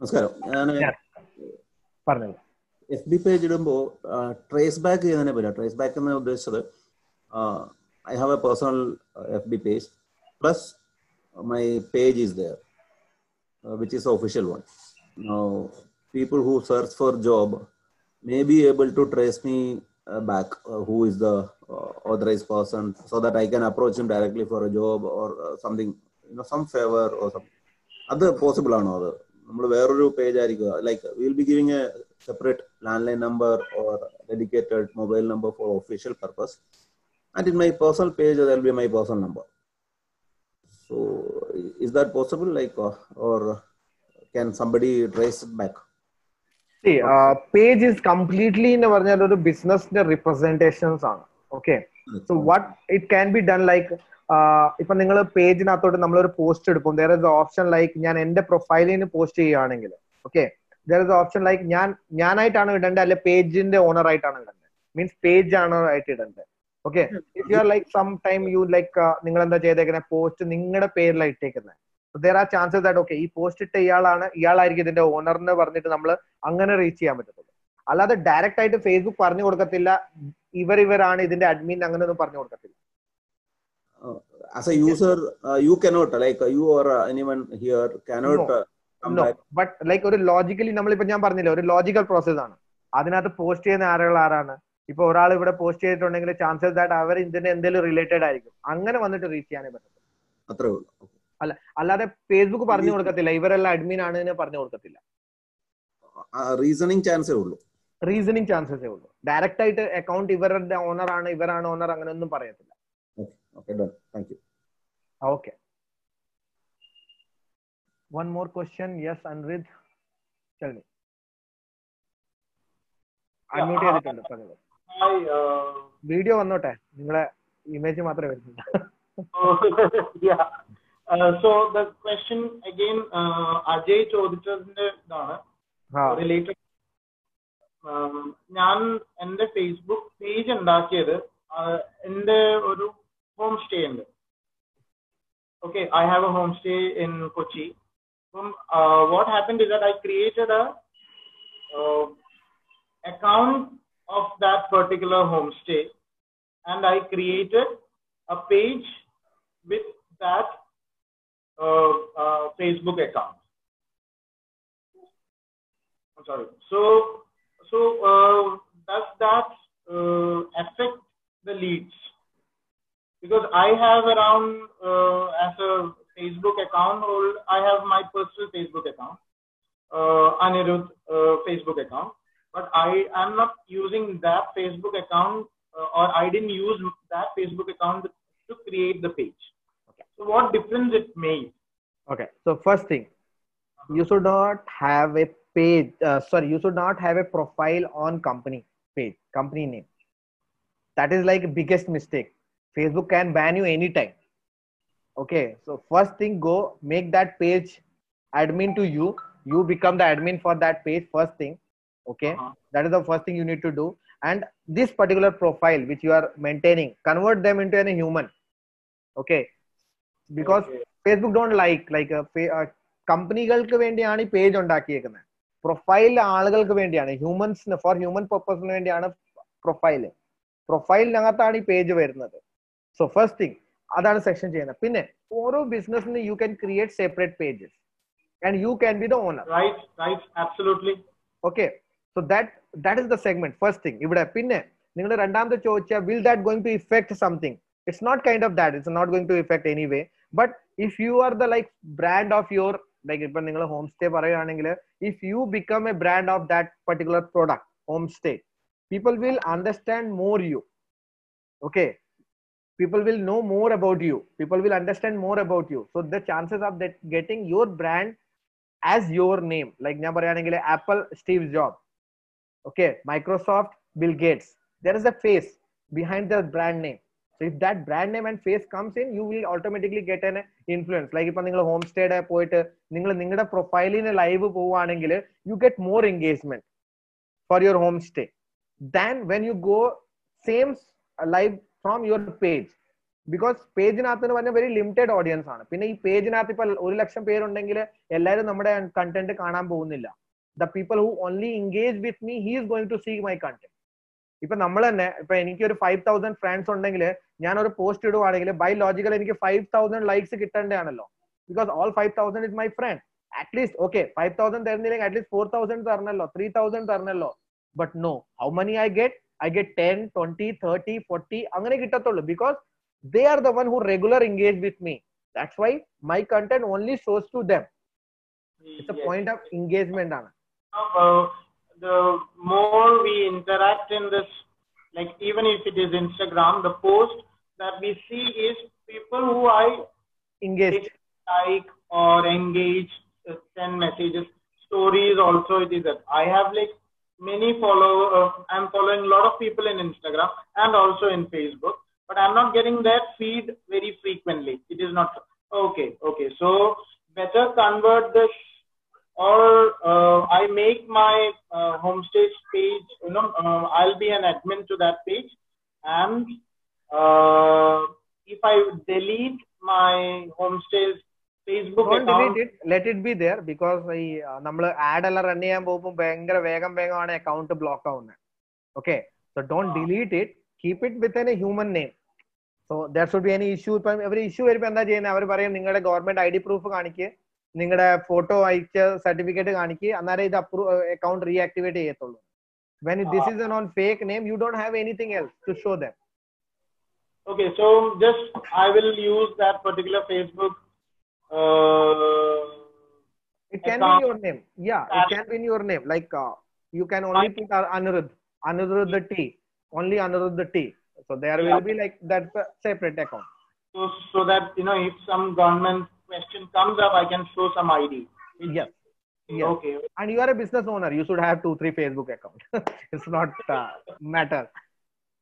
നമസ്കാരം ഞാൻ ഞാൻ പറഞ്ഞത് എഫ് ബി പേജ് ഇടുമ്പോൾ ട്രേസ് ബാക്ക് ചെയ്യുന്നതിനെ പറ്റില്ല ട്രേസ് ബാക്ക് എന്ന് ഉദ്ദേശിച്ചത് I have a personal F B page plus my page is there which is official one people who search for job may be able to trace me uh, back uh, who is the uh, authorized person so that I can approach him directly for a job or uh, something, you know, some favor or something. അത് possible ആണോ അത് നമ്മൾ വേറൊരു page ആയിരിക്കുക like will be giving a separate land line number or dedicated mobile number for official purpose and in my personal page there be my personal number so is that possible like or can somebody trace back page is completely എന്ന് പറഞ്ഞാൽ ഒരു ബിസിനസിന്റെ representations ആണ് okay so what it can be done like ഇപ്പൊ നിങ്ങൾ പേജിനകത്തോട്ട് നമ്മളൊരു post എടുക്കും. There is option like ഞാൻ എന്റെ പ്രൊഫൈലിന് പോസ്റ്റ് ചെയ്യുകയാണെങ്കിൽ okay there is option like ഞാൻ ഞാനായിട്ടാണ് ഇടേണ്ടത് അല്ലെ പേജിന്റെ ഓണർ ആയിട്ടാണ് ഇടേണ്ടത് മീൻസ് പേജ് ആണ് ആയിട്ട് ഇടേണ്ടത് okay if you are like some time you like നിങ്ങൾ എന്താ ചെയ്തേക്കുന്നത് പോസ്റ്റ് നിങ്ങളുടെ പേരിലാണ് ഇട്ടേക്കുന്നത് there are chances that okay ഈ പോസ്റ്റ് ഇട്ട ഇയാളാണ് ഇയാളായിരിക്കും ഇതിന്റെ ഓണർ എന്ന് പറഞ്ഞിട്ട് നമ്മൾ അങ്ങനെ റീച്ച് ചെയ്യാൻ പറ്റത്തുള്ളൂ. അല്ലാതെ ഡയറക്റ്റ് ആയിട്ട് ഫേസ്ബുക്ക് പറഞ്ഞു കൊടുക്കത്തില്ല. ഇവർ ഇവരാണ് ഇതിന്റെ അഡ്മിൻ അങ്ങനെ ഒന്നും പറഞ്ഞു കൊടുക്കത്തില്ല. As a user uh, you cannot like uh, you or uh, anyone here cannot No. uh, no. but like ഒരു ലോജിക്കലി നമ്മളിപ്പോ ഞാൻ പറഞ്ഞില്ലേ ഒരു ലോജിക്കൽ പ്രോസസ് ആണ്. അതിനകത്ത് പോസ്റ്റ് ചെയ്യുന്ന ആളുകൾ ആരാണ്? ഇപ്പൊ ഒരാൾ ഇവിടെ പോസ്റ്റ് ചെയ്തിട്ടുണ്ടെങ്കിൽ ചാൻസസ് ദാറ്റ് അവർ ഇതിന് എന്തെങ്കിലും റിലേറ്റഡ് ആയിരിക്കും. അങ്ങനെ വന്നിട്ട് റീച്ച് ചെയ്യാനേ പറ്റത്തുള്ളൂ. അത്രേ ഉള്ളൂ. അല്ലാതെ ഫേസ്ബുക്ക് പറഞ്ഞു കൊടുക്കത്തില്ല. ഇവരെല്ലാം അഡ്മിൻ ആണ് പറഞ്ഞു കൊടുക്കത്തില്ല. റീസണിങ് ചാൻസേ ഉള്ളൂ. റീസണിങ് ചാൻസസേ ഉള്ളൂ. ഡയറക്റ്റ് ആയിട്ട് അക്കൗണ്ട് ഇവരുടെ ഓണർ ആണ് ഇവരാണ് ഓണർ അങ്ങനെ ഒന്നും പറയത്തില്ല. Okay, done. Thank you. Okay. One more question. Yes, Anrid. Tell unmute ചെയ്തിട്ടുണ്ട് പറഞ്ഞത് വീഡിയോ വന്നോട്ടെ നിങ്ങളെ ഇമേജ് മാത്രമേ വരുന്നുള്ളൂ so the question again Ajay ചോദിച്ചതിന്റെ ഇതാണ് റിലേറ്റഡ് uh, ഞാൻ എന്റെ ഫേസ്ബുക്ക് പേജ് ഉണ്ടാക്കിയത് uh, എന്റെ ഒരു homestay in. Okay, I have a homestay in Kochi. Um, uh, what happened is that I created a uh, account of that particular homestay and I created a page with that uh, uh, Facebook account. I'm sorry. So, so uh, does that uh, affect the leads? Because I have around uh, as a Facebook account, hold- I have my personal Facebook account, uh, Anirudh uh, Facebook account but I am not using that Facebook account uh, or I didn't use that Facebook account to create the page. Okay. So what difference it made? Okay. So first thing, you should not have a page. Uh, sorry, you should not have a profile on company page, company name. That is like biggest mistake Facebook can ban you anytime. Okay. So first thing, go make that page admin to you. You become the admin for that page. First thing. Okay. Uh-huh. That is the first thing you need to do. And this particular profile which you are maintaining, convert them into a human. Okay. Because Okay. Facebook don't like like കമ്പനികൾക്ക് വേണ്ടിയാണ് ഈ page ഉണ്ടാക്കിയേക്കുന്നത് profile ആളുകൾക്ക് വേണ്ടിയാണ് ഹ്യൂമൻസിന് for human പർപ്പസിന് വേണ്ടിയാണ് profile പ്രൊഫൈലിനകത്താണ് ഈ page വരുന്നത് so first thing അതാണ് സെക്ഷൻ ചെയ്യുന്നത് പിന്നെ ഓരോ ബിസിനസ്സിന് you can create separate pages and you can be the owner Right, right, absolutely. Okay so that that is the segment first thing ഇവിടെ പിന്നെ നിങ്ങൾ രണ്ടാമത്തെ ചോദിച്ചാൽ will that going to affect something it's not kind of that it's not going to effect anyway but if you are the like brand of your like ഇപ്പൊ നിങ്ങൾ home stay പറയുകയാണെങ്കിൽ if you become a brand of that particular product homestay people will understand more you okay people will know more about you people will understand more about you so the chances of that getting your brand as your name like ഞാൻ പറയുകയാണെങ്കിൽ apple Steve job okay microsoft bill gates there is a face behind the brand name so if that brand name and face comes in you will automatically get an influence like ഇപ്പൊ നിങ്ങൾ home സ്റ്റേയുടെ പോയിട്ട് നിങ്ങൾ നിങ്ങളുടെ പ്രൊഫൈലിന് live പോവുകയാണെങ്കിൽ you get more engagement for your home stay than when you go same live from your page because പേജിനകത്ത് എന്ന് പറഞ്ഞാൽ very limited audience ആണ്. പിന്നെ ഈ പേജിനകത്ത് ഇപ്പൊ ഒരു ലക്ഷം പേരുണ്ടെങ്കിൽ എല്ലാവരും നമ്മുടെ കണ്ടന്റ് കാണാൻ പോകുന്നില്ല. The people who only engage with me he is going to see my content ഇപ്പൊ നമ്മൾ തന്നെ ഇപ്പൊ എനിക്ക് ഒരു ഫൈവ് തൗസൻഡ് ഫ്രണ്ട്സ് ഉണ്ടെങ്കിൽ ഞാൻ ഒരു പോസ്റ്റ് ഇടുവാണെങ്കിൽ ബൈ ലോജിക്കൽ എനിക്ക് five thousand likes കിട്ടേണ്ടതാണല്ലോ. Because all five thousand is my friend at least okay five thousand തരുന്നില്ലെങ്കിൽ at least four thousand തരണല്ലോ three thousand തരണല്ലോ. But no how many I get i get 10 20 30 40 angane kittathullu because they are the one who regular engage with me. That's why my content only shows to them. It's a yes. point of engagement Anna. Uh, the more we interact in this like even if it is instagram the post that we see is people who i engage like or engage uh, send messages. Stories also it is that. I have like many follow. Uh, I'm following a lot of people in Instagram and also in Facebook, but I'm not getting that feed very frequently. It is not okay. Okay, so better convert this or uh, I make my uh, homestays page, you know, uh, I'll be an admin to that page. And uh, if I delete my homestays Facebook don't account, delete it let it be there because ഈ നമ്മൾ ad എല്ലാം run ചെയ്യാൻ പോകുമ്പോൾ ഭയങ്കര വേഗം വേഗമാണ് account block ആവുന്നത് okay so don't delete it keep it with an human name so there should be any issue ഇപ്പം അവർ ഇഷ്യൂ വരുമ്പോൾ എന്താ ചെയ്യുന്നത് അവർ പറയും നിങ്ങളുടെ ഗവൺമെന്റ് ഐ ഡി പ്രൂഫ് കാണിക്ക് നിങ്ങളുടെ ഫോട്ടോ അയച്ച സർട്ടിഫിക്കറ്റ് കാണിക്കുക അന്നേരം ഇത് അപ്രൂവ് അക്കൗണ്ട് റീആക്ടിവേറ്റ് ചെയ്യത്തുള്ളൂ when this is on fake name you don't have anything else to show them okay, so just I will use that particular Facebook. Uh, It can Account. be your name. Yeah, it can be in your name. Like uh, you can only put Anirudh, Anirudh the T, only Anirudh the T. So there Yeah. will be like that separate account. so, so that you know if some government question comes up, I can show some ID. Yes. Yes. Okay. And you are a business owner. You should have two, three Facebook accounts. it's not uh, matter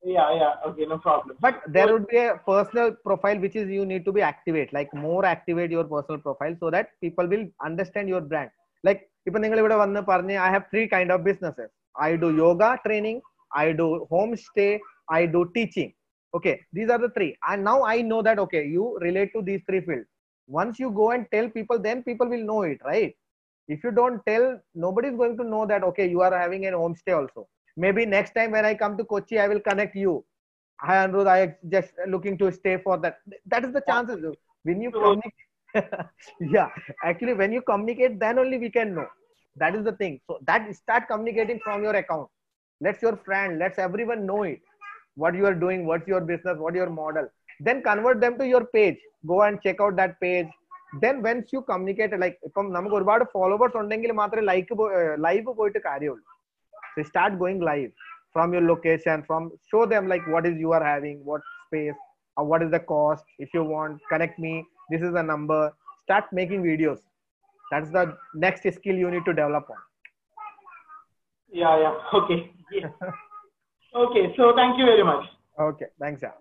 Yeah, yeah. Okay, no problem. But there would be a personal profile which is you need to be activate, like more activate your personal profile so that people will understand your brand. Like ഇപ്പൊ നിങ്ങൾ ഇവിടെ വന്ന് പറഞ്ഞ് I have three kind of businesses I do yoga training I do home stay I do teaching okay these are the three and now i know that okay you relate to these three fields once you go and tell people then people will know it right if you don't tell nobody is going to know that okay you are having an homestay also maybe next time when i come to kochi i will connect you hi Anirudh, i just looking to stay for that that is the chances when you So- communicate yeah actually when you communicate then only we can know that is the thing so that start communicating from your account let's your friend let's everyone know it what you are doing what's your business what your model then convert them to your page go and check out that page then once you communicate like ഇപ്പം നമുക്ക് ഒരുപാട് followers ഉണ്ടെങ്കിൽ മാത്രമേ like live പോയിട്ട് കാര്യമുള്ളൂ start going live from your location from show them like what is you are having what space or what is the cost if you want connect me this is the number start making videos that's the next skill you need to develop on Yeah, yeah. Okay. Yeah. okay. So thank you very much. okay thanks yeah